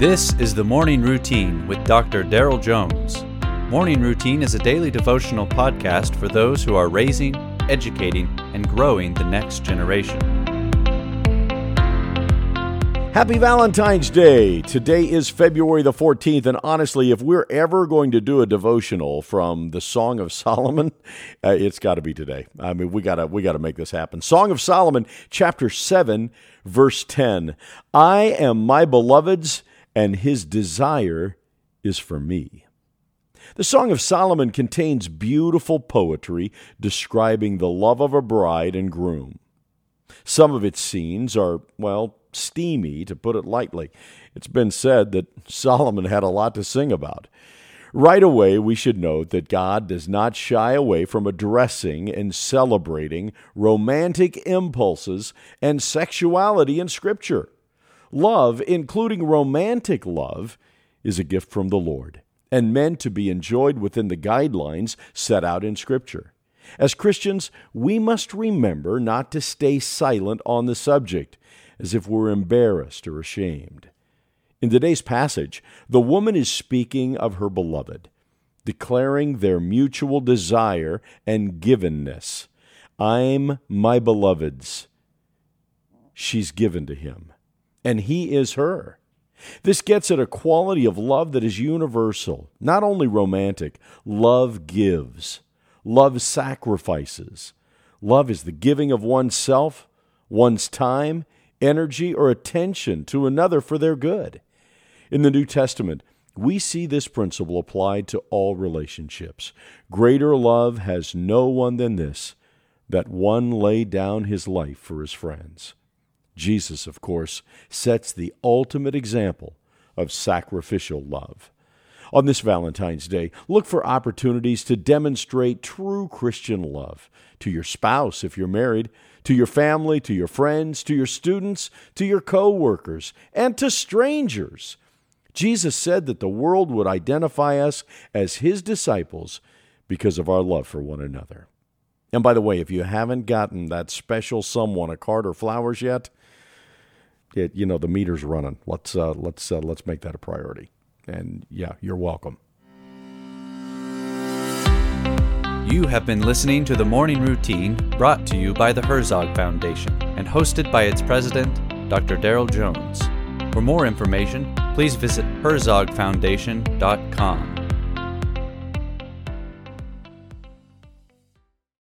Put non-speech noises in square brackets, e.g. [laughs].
This is the Morning Routine with Dr. Daryl Jones. Morning Routine is a daily devotional podcast for those who are raising, educating, and growing the next generation. Happy Valentine's Day! Today is February the 14th, and honestly, if we're ever going to do a devotional from the Song of Solomon, [laughs] uh, it's got to be today. I mean, we gotta we gotta make this happen. Song of Solomon, chapter 7, verse 10. I am my beloved's and his desire is for me. The Song of Solomon contains beautiful poetry describing the love of a bride and groom. Some of its scenes are, well, steamy, to put it lightly. It's been said that Solomon had a lot to sing about. Right away, we should note that God does not shy away from addressing and celebrating romantic impulses and sexuality in Scripture. Love, including romantic love, is a gift from the Lord and meant to be enjoyed within the guidelines set out in Scripture. As Christians, we must remember not to stay silent on the subject, as if we're embarrassed or ashamed. In today's passage, the woman is speaking of her beloved, declaring their mutual desire and givenness. I'm my beloved's. She's given to him and he is her. This gets at a quality of love that is universal, not only romantic. Love gives, love sacrifices. Love is the giving of oneself, one's time, energy, or attention to another for their good. In the New Testament, we see this principle applied to all relationships. Greater love has no one than this, that one lay down his life for his friends. Jesus, of course, sets the ultimate example of sacrificial love. On this Valentine's Day, look for opportunities to demonstrate true Christian love to your spouse if you're married, to your family, to your friends, to your students, to your co-workers, and to strangers. Jesus said that the world would identify us as his disciples because of our love for one another. And by the way, if you haven't gotten that special someone a card or flowers yet, it, you know the meter's running. Let's uh, let's uh, let's make that a priority. And yeah, you're welcome. You have been listening to the Morning Routine brought to you by the Herzog Foundation and hosted by its president, Dr. Daryl Jones. For more information, please visit herzogfoundation.com.